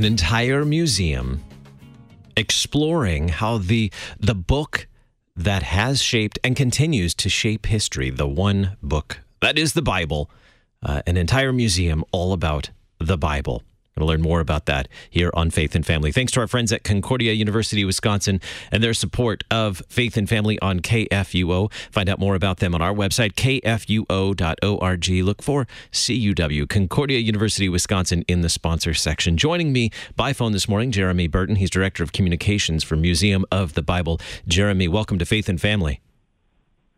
an entire museum exploring how the the book that has shaped and continues to shape history, the one book that is the Bible, uh, an entire museum all about the Bible. To learn more about that here on Faith and Family. Thanks to our friends at Concordia University, Wisconsin, and their support of Faith and Family on KFUO. Find out more about them on our website, kfuo.org. Look for CUW, Concordia University, Wisconsin, in the sponsor section. Joining me by phone this morning, Jeremy Burton. He's Director of Communications for Museum of the Bible. Jeremy, welcome to Faith and Family.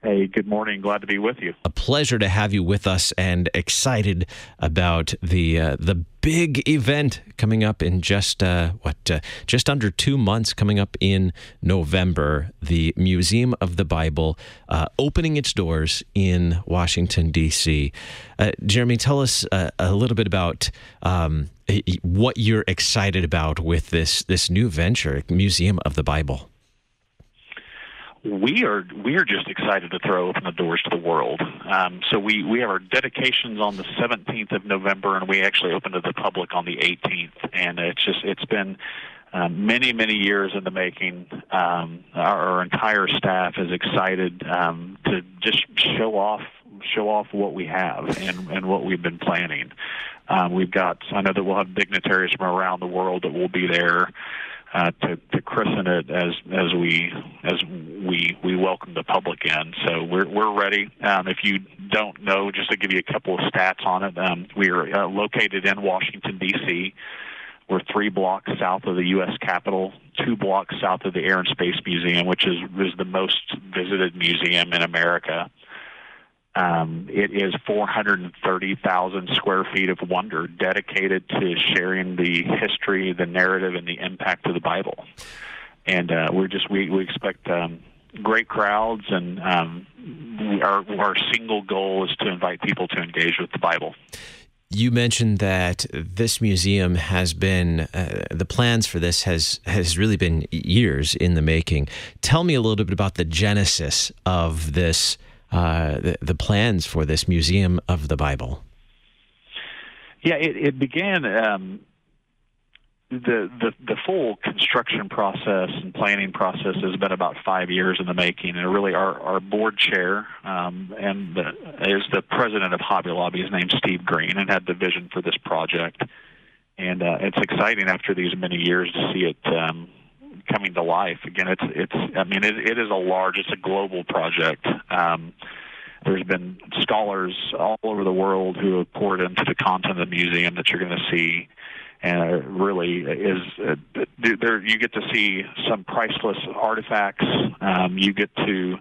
Hey, good morning. Glad to be with you. A pleasure to have you with us, and excited about the uh, the big event coming up in just uh, what uh, just under two months. Coming up in November, the Museum of the Bible uh, opening its doors in Washington D.C. Uh, Jeremy, tell us uh, a little bit about. Um, what you're excited about with this this new venture, Museum of the Bible we are we are just excited to throw open the doors to the world. Um, so we we have our dedications on the 17th of November, and we actually open to the public on the 18th. And it's just it's been um, many many years in the making. Um, our, our entire staff is excited um, to just show off show off what we have and and what we've been planning. Um, we've got I know that we'll have dignitaries from around the world that will be there uh, to, to christen it as as we as we we welcome the public in. So we're we're ready. Um, if you don't know, just to give you a couple of stats on it, um, we are uh, located in Washington D.C. We're three blocks south of the U.S. Capitol, two blocks south of the Air and Space Museum, which is is the most visited museum in America. Um, it is 430,000 square feet of wonder dedicated to sharing the history, the narrative, and the impact of the Bible. And uh, we're just we we expect um, great crowds, and um, our our single goal is to invite people to engage with the Bible. You mentioned that this museum has been uh, the plans for this has has really been years in the making. Tell me a little bit about the genesis of this uh, the, the, plans for this Museum of the Bible? Yeah, it, it began. Um, the, the the full construction process and planning process has been about five years in the making, and really our our board chair um, and the, is the president of Hobby Lobby. His name's Steve Green, and had the vision for this project. And uh, it's exciting after these many years to see it um, coming to life. Again, it's it's. I mean, it, it is a large. It's a global project. Um, there's been scholars all over the world who have poured into the content of the museum that you're going to see, and it really is. Uh, there, you get to see some priceless artifacts. Um, you get to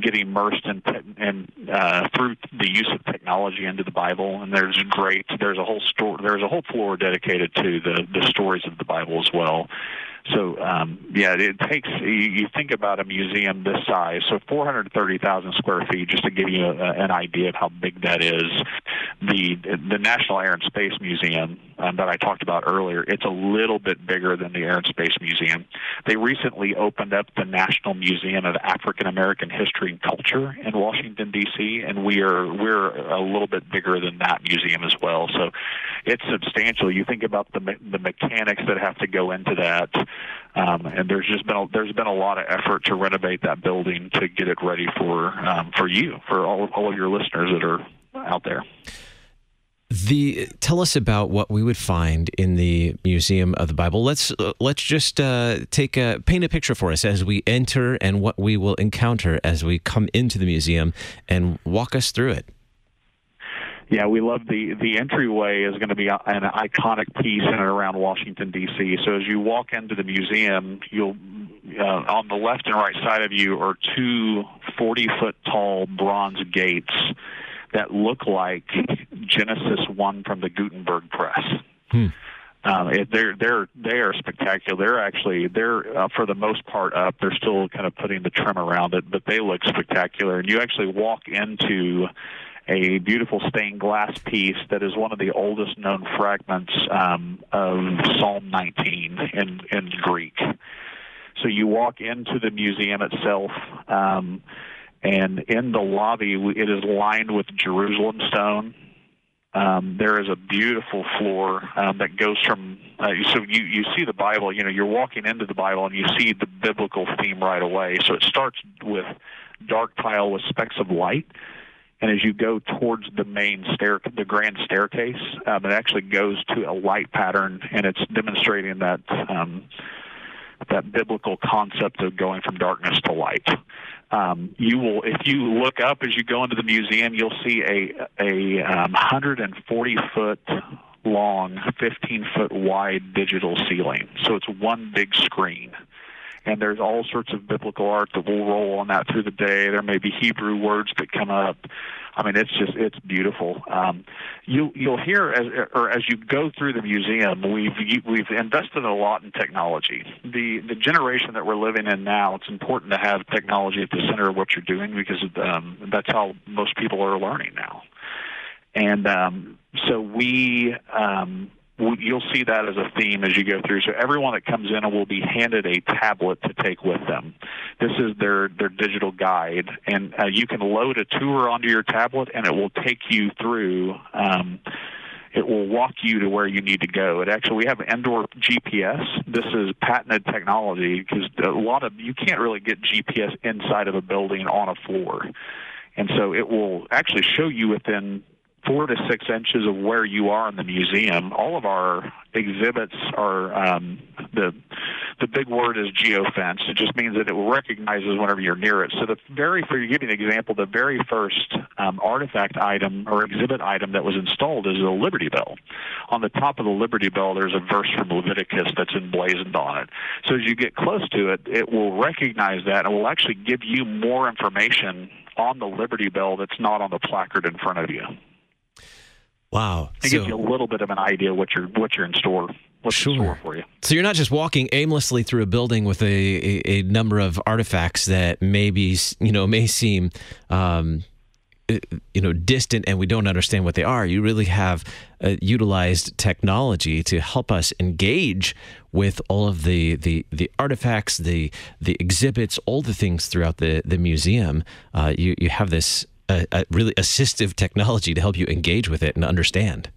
get immersed in, in uh, through the use of technology into the Bible, and there's great. There's a whole store. There's a whole floor dedicated to the the stories of the Bible as well. So um, yeah, it takes. You think about a museum this size, so 430,000 square feet, just to give you a, an idea of how big that is. The the National Air and Space Museum um, that I talked about earlier, it's a little bit bigger than the Air and Space Museum. They recently opened up the National Museum of African American History and Culture in Washington D.C., and we are we're a little bit bigger than that museum as well. So it's substantial. You think about the the mechanics that have to go into that um, and there's just been a, there's been a lot of effort to renovate that building to get it ready for um, for you for all all of your listeners that are out there. The tell us about what we would find in the Museum of the Bible. Let's let's just uh, take a paint a picture for us as we enter and what we will encounter as we come into the museum and walk us through it. Yeah, we love the the entryway is going to be an iconic piece in and around Washington D.C. So as you walk into the museum, you'll uh, on the left and right side of you are two 40 foot tall bronze gates that look like Genesis one from the Gutenberg press. Hmm. Um, it, they're they're they are spectacular. They're actually they're uh, for the most part up. They're still kind of putting the trim around it, but they look spectacular. And you actually walk into a beautiful stained glass piece that is one of the oldest known fragments um, of Psalm 19 in, in Greek. So you walk into the museum itself, um, and in the lobby, it is lined with Jerusalem stone. um, there is a beautiful floor um, that goes from uh, so you you see the Bible. You know, you're walking into the Bible and you see the biblical theme right away. So it starts with dark tile with specks of light, and as you go towards the main stair, the grand staircase, um, it actually goes to a light pattern, and it's demonstrating that. Um, that biblical concept of going from darkness to light. Um, you will, if you look up as you go into the museum, you'll see a a um, 140 foot long, 15 foot wide digital ceiling. So it's one big screen. And there's all sorts of biblical art that will roll on that through the day. There may be Hebrew words that come up. I mean, it's just it's beautiful. Um, you you'll hear as or as you go through the museum, we've we've invested a lot in technology. The the generation that we're living in now, it's important to have technology at the center of what you're doing because um, that's how most people are learning now. And um, so we um, you'll see that as a theme as you go through. So everyone that comes in will be handed a tablet to take with them. This is their their digital guide, and uh, you can load a tour onto your tablet, and it will take you through. Um, it will walk you to where you need to go. It actually we have indoor GPS. This is patented technology because a lot of you can't really get GPS inside of a building on a floor. And so it will actually show you within four to six inches of where you are in the museum. All of our exhibits are um, the the big word is geofence. It just means that it recognizes whenever you're near it. So the very for you give you an example, the very first um, artifact item or exhibit item that was installed is the Liberty Bell. On the top of the Liberty Bell, there's a verse from Leviticus that's emblazoned on it. So as you get close to it, it will recognize that and will actually give you more information on the Liberty Bell that's not on the placard in front of you. Wow. It so, gives you a little bit of an idea what you're what you're in store. What's sure. in store for you. So you're not just walking aimlessly through a building with a, a, a number of artifacts that maybe you know may seem um, you know distant and we don't understand what they are. You really have uh, utilized technology to help us engage with all of the, the, the artifacts, the the exhibits, all the things throughout the the museum. Uh, you you have this a, a really assistive technology to help you engage with it and understand.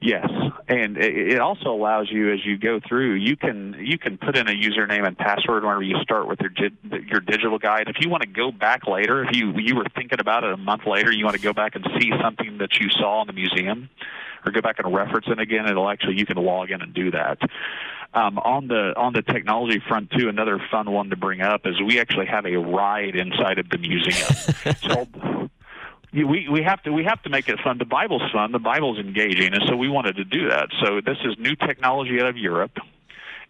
Yes, and it also allows you as you go through, you can you can put in a username and password whenever you start with your your digital guide. If you want to go back later, if you you were thinking about it a month later, you want to go back and see something that you saw in the museum, or go back and reference it again, it'll actually you can log in and do that. Um, on the on the technology front too, another fun one to bring up is we actually have a ride inside of the museum. so we we have to we have to make it fun. The Bible's fun. The Bible's engaging, and so we wanted to do that. So this is new technology out of Europe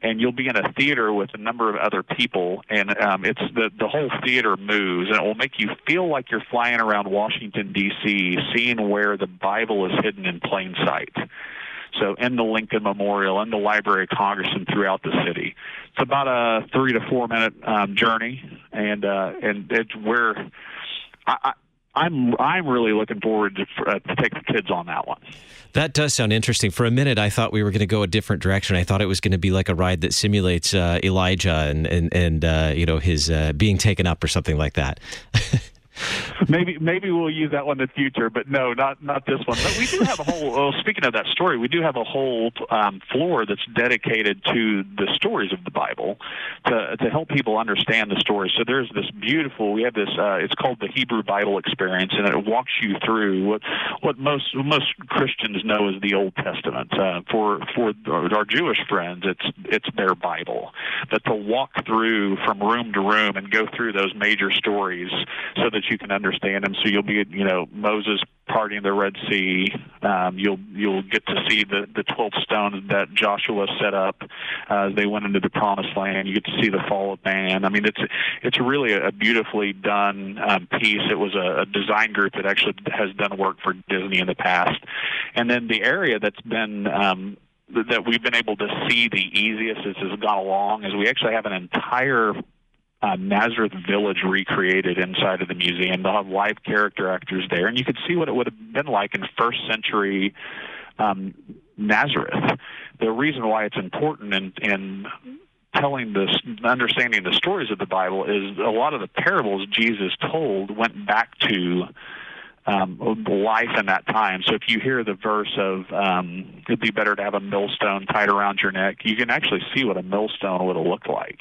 and you'll be in a theater with a number of other people, and um, it's the the whole theater moves, and it will make you feel like you're flying around Washington D.C., seeing where the Bible is hidden in plain sight. So in the Lincoln Memorial, in the Library of Congress, and throughout the city. It's about a three to four minute um, journey, and uh, and it's where I, I I'm I'm really looking forward to, uh, to take the kids on that one. That does sound interesting. For a minute, I thought we were going to go a different direction. I thought it was going to be like a ride that simulates uh, Elijah and and and uh, you know his uh, being taken up or something like that. maybe maybe we'll use that one in the future, but no, not not this one. But we do have a whole. Well, speaking of that story, we do have a whole um, floor that's dedicated to the stories of the Bible to to help people understand the stories. So there's this beautiful. We have this. Uh, it's called the Hebrew Bible Experience, and it walks you through what what most most Christians know as the Old Testament. Uh, for for our Jewish friends, it's it's their Bible. But to walk through from room to room and go through those major stories so that you can understand them. So you'll be, you know, Moses parting the Red Sea. Um, you'll you'll get to see the the twelve stones that Joshua set up uh, as they went into the Promised Land. You get to see the fall of man. I mean, it's it's really a beautifully done um, piece. It was a, a design group that actually has done work for Disney in the past, and then the area that's been um, that we've been able to see the easiest as has gone along is we actually have an entire uh, Nazareth village recreated inside of the museum. They'll have live character actors there, and you can see what it would have been like in first century um, Nazareth. The reason why it's important in, in telling this, understanding the stories of the Bible is a lot of the parables Jesus told went back to um, life in that time. So if you hear the verse of um, "It'd be better to have a millstone tied around your neck," you can actually see what a millstone would have looked like.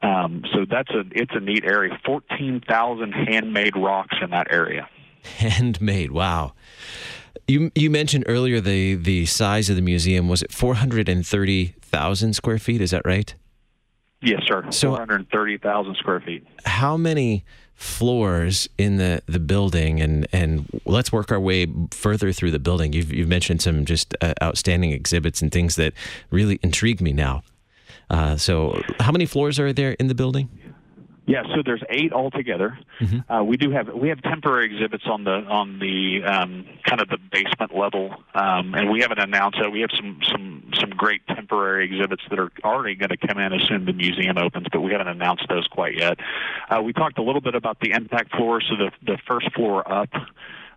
Um, so that's a it's a neat area. Fourteen thousand handmade rocks in that area. Handmade, wow. You you mentioned earlier the the size of the museum was it four hundred and thirty thousand square feet? Is that right? Yes, sir. So four hundred thirty thousand square feet. How many floors in the, the building? And and let's work our way further through the building. You've you've mentioned some just uh, outstanding exhibits and things that really intrigue me now. Uh, so, how many floors are there in the building? Yeah, so there's eight altogether. Mm-hmm. Uh, we do have we have temporary exhibits on the on the um, kind of the basement level, um, and we haven't announced that. We have some some some great temporary exhibits that are already going to come in as soon as the museum opens, but we haven't announced those quite yet. Uh, we talked a little bit about the impact floor, so the the first floor up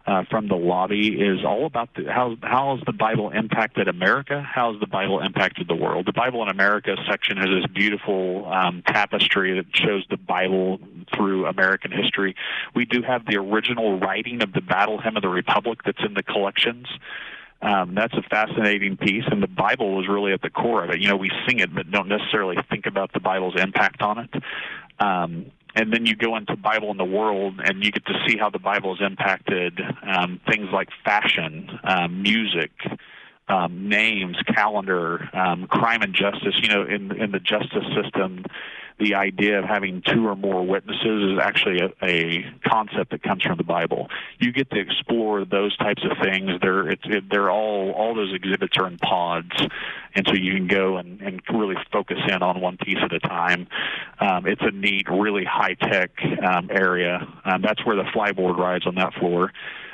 uh, from the lobby is all about the, how how has the Bible impacted America? How has the Bible impacted the world? The Bible in America section has this beautiful um, tapestry that shows the Bible through American history. We do have the original writing of the Battle Hymn of the Republic that's in the collections. Um, that's a fascinating piece, and the Bible is really at the core of it. You know, we sing it, but don't necessarily think about the Bible's impact on it. Um, and then you go into Bible in the World, and you get to see how the Bible has impacted um, things like fashion, um, music, um, names, calendar, um, crime and justice. You know, in in the justice system, the idea of having two or more witnesses is actually a, a concept that comes from the Bible. You get to explore those types of things. They're it's it, they're all all those exhibits are in pods, and so you can go and, and really focus in on one piece at a time. Um, it's a neat, really high tech um, area. Um, that's where the flyboard rides on that floor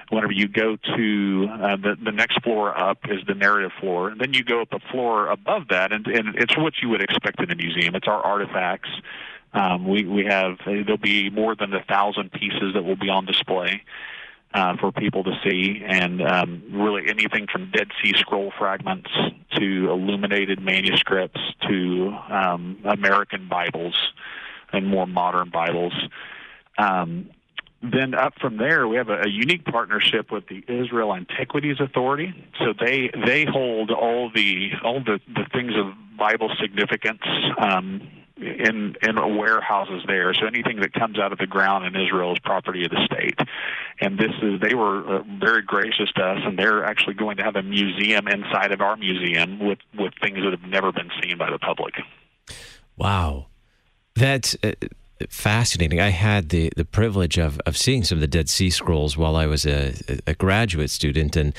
whenever you go to uh, the the next floor up is the narrative floor, and then you go up a floor above that, and, and it's what you would expect in a museum. It's our artifacts. Um, we we have there'll be more than a thousand pieces that will be on display. Uh, for people to see, and um, really anything from Dead Sea Scroll fragments to illuminated manuscripts to um, American Bibles and more modern Bibles. Um, then up from there, we have a, a, unique partnership with the Israel Antiquities Authority. So they they hold all the all the, the things of Bible significance um, in in warehouses there. So anything that comes out of the ground in Israel is property of the state. And this is they were uh, very gracious to us, and they're actually going to have a museum inside of our museum with with things that have never been seen by the public. Wow, that's. Uh, fascinating. I had the, the privilege of, of seeing some of the Dead Sea Scrolls while I was a, a graduate student. And,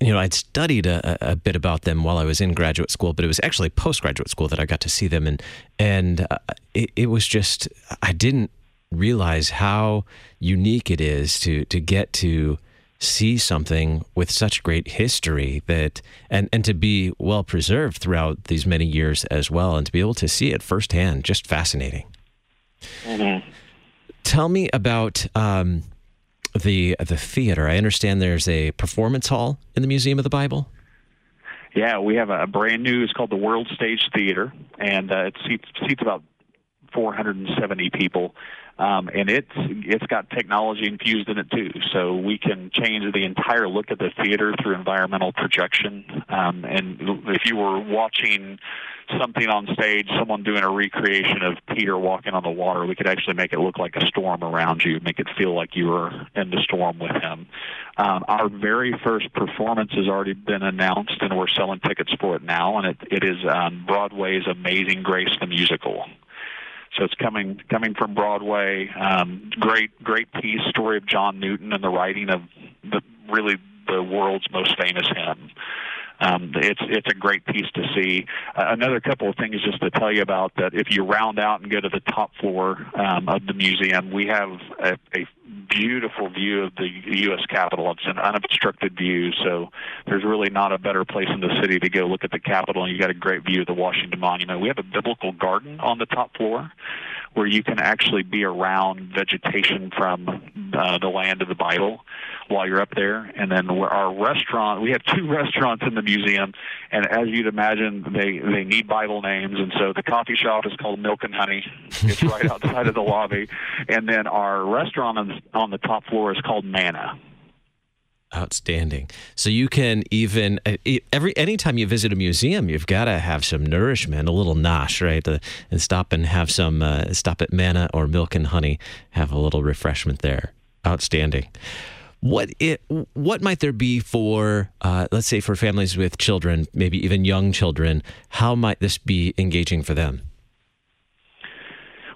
you know, I'd studied a, a, bit about them while I was in graduate school, but it was actually postgraduate school that I got to see them. And, and uh, it, it was just, I didn't realize how unique it is to, to get to see something with such great history that and and to be well preserved throughout these many years as well and to be able to see it firsthand just fascinating Mm-hmm. Tell me about um, the the theater. I understand there's a performance hall in the Museum of the Bible. Yeah, we have a brand new. It's called the World Stage Theater, and uh, it seats, seats about 470 people. Um, and it's it's got technology infused in it too. So we can change the entire look of the theater through environmental projection. Um, and if you were watching something on stage, someone doing a recreation of Peter walking on the water, we could actually make it look like a storm around you, make it feel like you were in the storm with him. Um, our very first performance has already been announced, and we're selling tickets for it now. And it, it is um, Broadway's Amazing Grace the musical. So it's coming coming from Broadway. Um, great great piece, story of John Newton and the writing of the really the world's most famous hymn. Um, it's it's a great piece to see. Uh, another couple of things just to tell you about that. If you round out and go to the top floor um, of the museum, we have a, a beautiful view of the U.S. Capitol. It's an unobstructed view, so there's really not a better place in the city to go look at the Capitol. And you got a great view of the Washington Monument. We have a biblical garden on the top floor where you can actually be around vegetation from uh, the land of the Bible while you're up there. And then our restaurant, we have two restaurants in the museum, and as you'd imagine, they they need Bible names, and so the coffee shop is called Milk and Honey. It's right outside of the lobby, and then our restaurant on the, on the top floor is called Manna. Outstanding. So you can even uh, every anytime you visit a museum, you've got to have some nourishment, a little nosh, right? And stop and have some uh, stop at manna or milk and honey, have a little refreshment there. Outstanding. What it what might there be for uh, let's say for families with children, maybe even young children? How might this be engaging for them?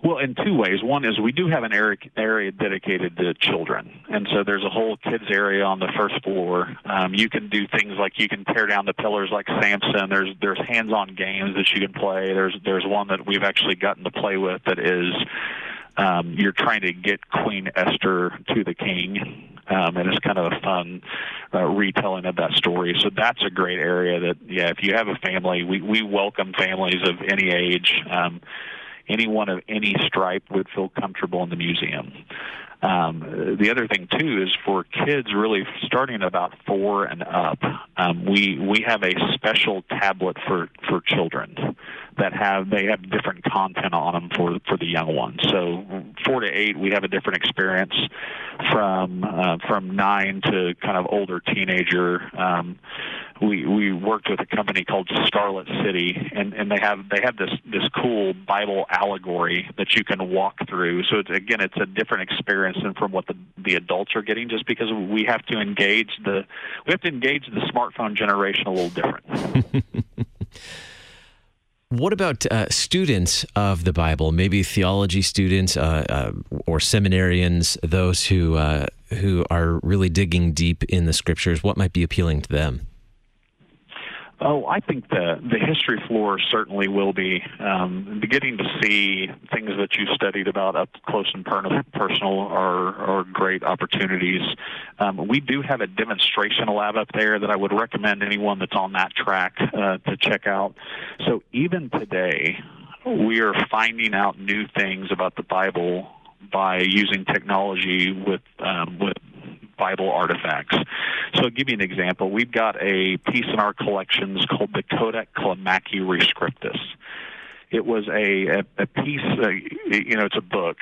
Well, in two ways. One is we do have an area, area dedicated to children, and so there's a whole kids area on the first floor. Um, you can do things like you can tear down the pillars like Samson. There's there's hands-on games that you can play. There's there's one that we've actually gotten to play with that is um, you're trying to get Queen Esther to the king, um, and it's kind of a fun uh, retelling of that story. So that's a great area that, yeah, if you have a family, we, we welcome families of any age. Um, anyone of any stripe would feel comfortable in the museum. Um, the other thing too is for kids really starting about four and up, um, we we have a special tablet for for children that have they have different content on them for for the young ones. So four to eight, we have a different experience from uh, from nine to kind of older teenager. Um, we we worked with a company called Scarlet City, and and they have they have this this cool Bible allegory that you can walk through. So it's, again, it's a different experience than from what the the adults are getting, just because we have to engage the we have to engage the smartphone generation a little different. What about uh, students of the Bible? Maybe theology students uh, uh, or seminarians, those who uh, who are really digging deep in the scriptures. What might be appealing to them? Oh, I think the the history floor certainly will be um, beginning to see things that you studied about up close and personal are are great opportunities. Um, we do have a demonstration lab up there that I would recommend anyone that's on that track uh, to check out. So even today, we are finding out new things about the Bible by using technology with um, with Bible artifacts. So I'll give you an example. We've got a piece in our collections called the Codex Climaci Rescriptus. It was a, a, a piece, uh, you know, it's a book.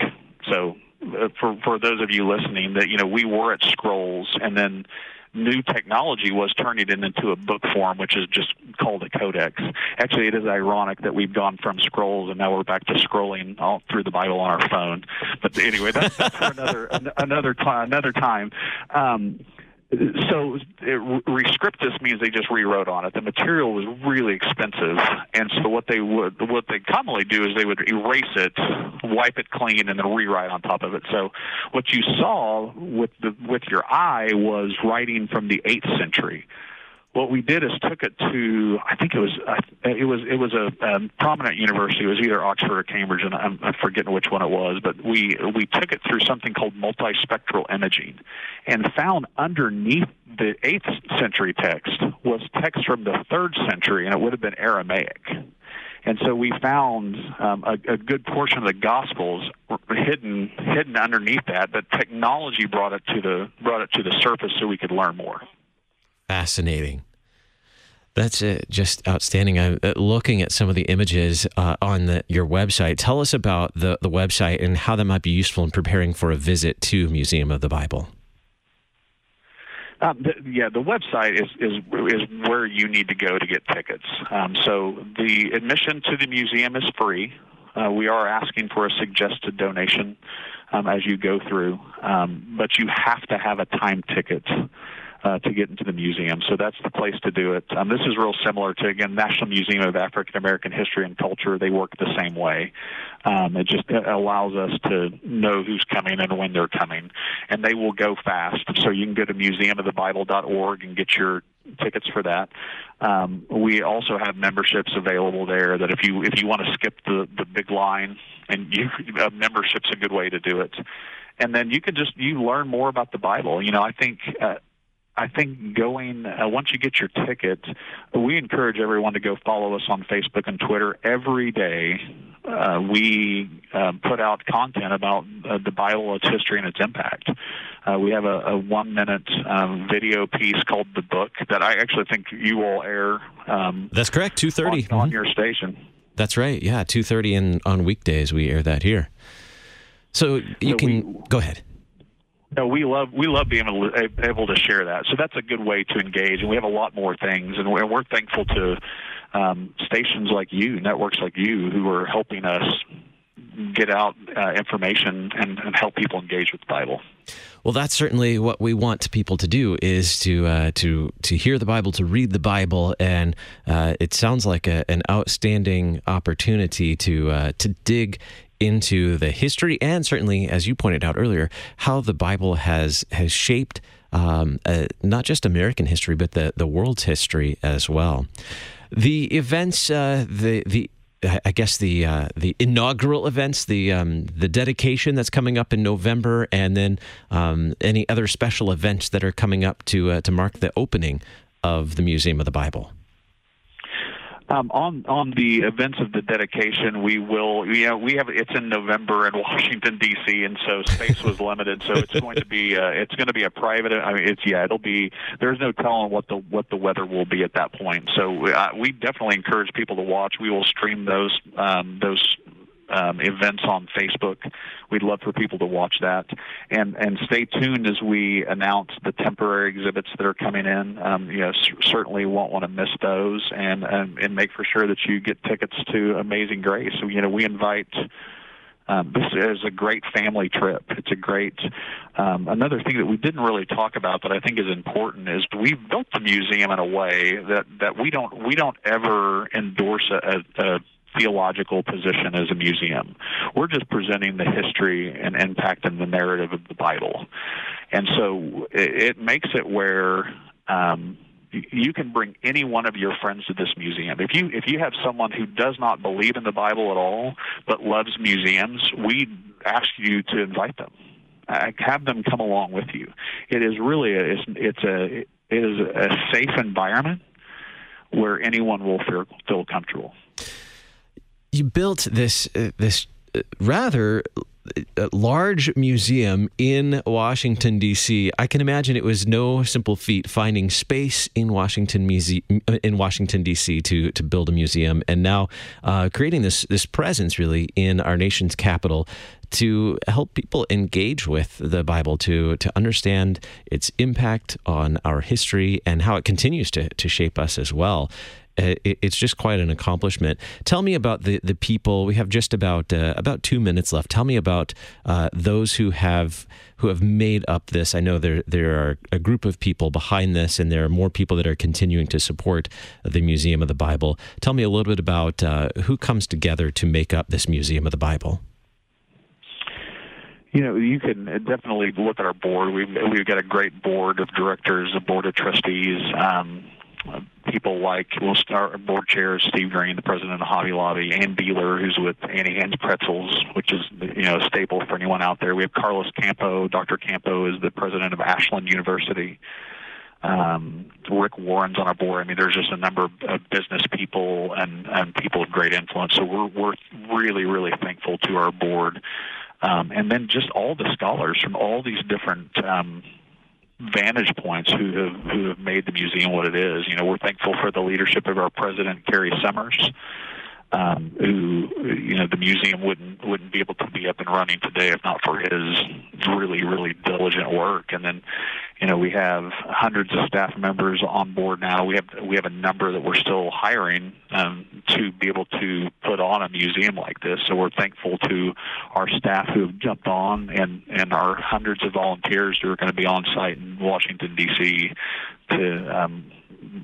So uh, for for those of you listening, that you know, we were at Scrolls, and then new technology was turning it into a book form, which is just called a codex. Actually, it is ironic that we've gone from scrolls and now we're back to scrolling all through the Bible on our phone. But anyway, that's, that's for another another time. Another time. Um, so it, rescriptus means they just rewrote on it. The material was really expensive, and so what they would what they commonly do is they would erase it, wipe it clean, and then rewrite on top of it. So what you saw with the with your eye was writing from the eighth century what we did is took it to I think it was it was it was a um, prominent university. It was either Oxford or Cambridge, and I'm, I'm forgetting which one it was. But we we took it through something called multispectral imaging, and found underneath the eighth century text was text from the third century, and it would have been Aramaic. And so we found um, a, a good portion of the Gospels hidden hidden underneath that, but technology brought it to the brought it to the surface so we could learn more. Fascinating. That's uh, just outstanding. I'm uh, looking at some of the images uh, on the, your website. Tell us about the, the website and how that might be useful in preparing for a visit to Museum of the Bible. Um, the, yeah, the website is, is is where you need to go to get tickets. Um, so the admission to the museum is free. Uh, we are asking for a suggested donation um, as you go through, um, but you have to have a time ticket uh, to get into the museum. So that's the place to do it. Um, this is real similar to again National Museum of African American History and Culture. They work the same way. Um, it just it allows us to know who's coming and when they're coming, and they will go fast. So you can go to museumofthebible.org and get your tickets for that. Um, we also have memberships available there. That if you if you want to skip the the big line, and you a membership's a good way to do it. And then you can just you learn more about the Bible. You know, I think. Uh, I think going uh, once you get your ticket, we encourage everyone to go follow us on Facebook and Twitter every day. Uh, we uh, put out content about uh, the Bible, its history, and its impact. Uh, we have a, a one-minute um, video piece called "The Book" that I actually think you will air. Um, That's correct. Two thirty on, mm-hmm. your station. That's right. Yeah, two thirty, and on weekdays we air that here. So you so can we, go ahead. No, we love we love being able to, able to share that. So that's a good way to engage, and we have a lot more things, and we're, we're thankful to um, stations like you, networks like you, who are helping us get out uh, information and, and, help people engage with the Bible. Well, that's certainly what we want people to do is to uh, to to hear the Bible, to read the Bible, and uh, it sounds like a, an outstanding opportunity to uh, to dig into the history and certainly, as you pointed out earlier, how the Bible has has shaped um, uh, not just American history but the the world's history as well. The events, uh, the the I guess the uh, the inaugural events, the um, the dedication that's coming up in November, and then um, any other special events that are coming up to uh, to mark the opening of the Museum of the Bible. Um, on on the events of the dedication, we will. You know, we have it's in November in Washington D.C. and so space was limited. So it's going to be uh, it's going to be a private. I mean, it's yeah, it'll be. There's no telling what the what the weather will be at that point. So uh, we definitely encourage people to watch. We will stream those um, those um, events on Facebook. We'd love for people to watch that, and and stay tuned as we announce the temporary exhibits that are coming in. Um, you know, c- certainly won't want to miss those, and, and and make for sure that you get tickets to Amazing Grace. So you know, we invite. Um, this is a great family trip. It's a great. Um, another thing that we didn't really talk about that I think is important is we've built the museum in a way that that we don't we don't ever endorse a, a theological position as a museum. We're just presenting the history and impact and the narrative of the Bible. And so it, makes it where um, you can bring any one of your friends to this museum. If you if you have someone who does not believe in the Bible at all but loves museums, we ask you to invite them. Uh, have them come along with you. It is really a, it's, it's a it is a safe environment where anyone will feel, feel comfortable you built this uh, this uh, rather uh, large museum in Washington D.C. I can imagine it was no simple feat finding space in Washington Muse- uh, in Washington D.C. to to build a museum, and now uh, creating this this presence really in our nation's capital to help people engage with the Bible, to to understand its impact on our history and how it continues to to shape us as well. Uh, it's just quite an accomplishment. Tell me about the, the people. We have just about uh, about two minutes left. Tell me about uh, those who have who have made up this. I know there there are a group of people behind this, and there are more people that are continuing to support the Museum of the Bible. Tell me a little bit about uh, who comes together to make up this Museum of the Bible. You know, you can definitely look at our board. We've we've got a great board of directors, a board of trustees. Um, people like we'll start board chair Steve Green, the president of Hobby Lobby, Anne Beiler, who's with Auntie Anne's Pretzels, which is you know a staple for anyone out there. We have Carlos Campo. Dr. Campo is the president of Ashland University. Um, Rick Warren's on our board. I mean, there's just a number of, of business people and, and people of great influence. So we're we're really really thankful to our board, um, and then just all the scholars from all these different um, vantage points who have who have made the museum what it is. You know, we're thankful for the leadership of our president, Cary Summers, um, who you know the museum wouldn't wouldn't be able to be up and running today if not for his really really diligent work. And then, you know, we have hundreds of staff members on board now. We have we have a number that we're still hiring um, to be able to put on a museum like this. So we're thankful to our staff who have jumped on and and our hundreds of volunteers who are going to be on site in Washington D.C. to um,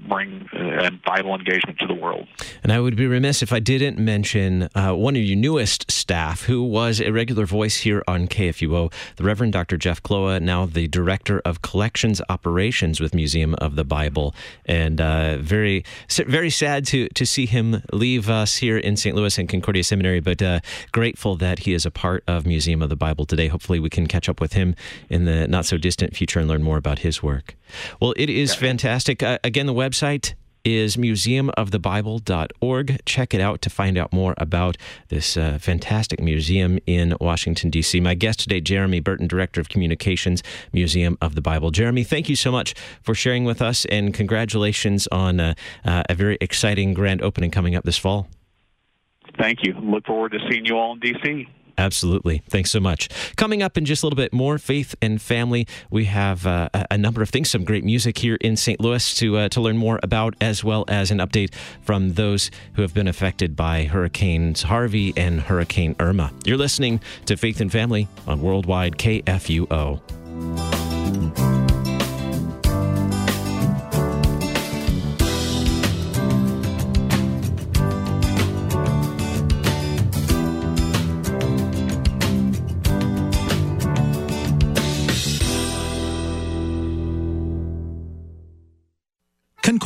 bring uh, Bible engagement to the world. And I would be remiss if I didn't mention uh, one of your newest staff, who was a regular voice here on KFUO, the Reverend Dr. Jeff Kloha, now the Director of Collections Operations with Museum of the Bible, and uh, very very sad to to see him leave us here in St. Louis and Concordia Seminary, but uh, grateful that he is a part of Museum of the Bible today. Hopefully, we can catch up with him in the not so distant future and learn more about his work. Well, it is fantastic. Uh, again, the website is museumofthebible.org. Check it out to find out more about this uh, fantastic museum in Washington, D.C. My guest today, Jeremy Burton, Director of Communications, Museum of the Bible. Jeremy, thank you so much for sharing with us, and congratulations on uh, uh, a very exciting grand opening coming up this fall. Thank you. Look forward to seeing you all in D.C. Absolutely. Thanks so much. Coming up in just a little bit more faith and family, we have uh, a number of things, some great music here in St. Louis to uh, to learn more about, as well as an update from those who have been affected by Hurricanes Harvey and Hurricane Irma. You're listening to Faith and Family on Worldwide KFUO.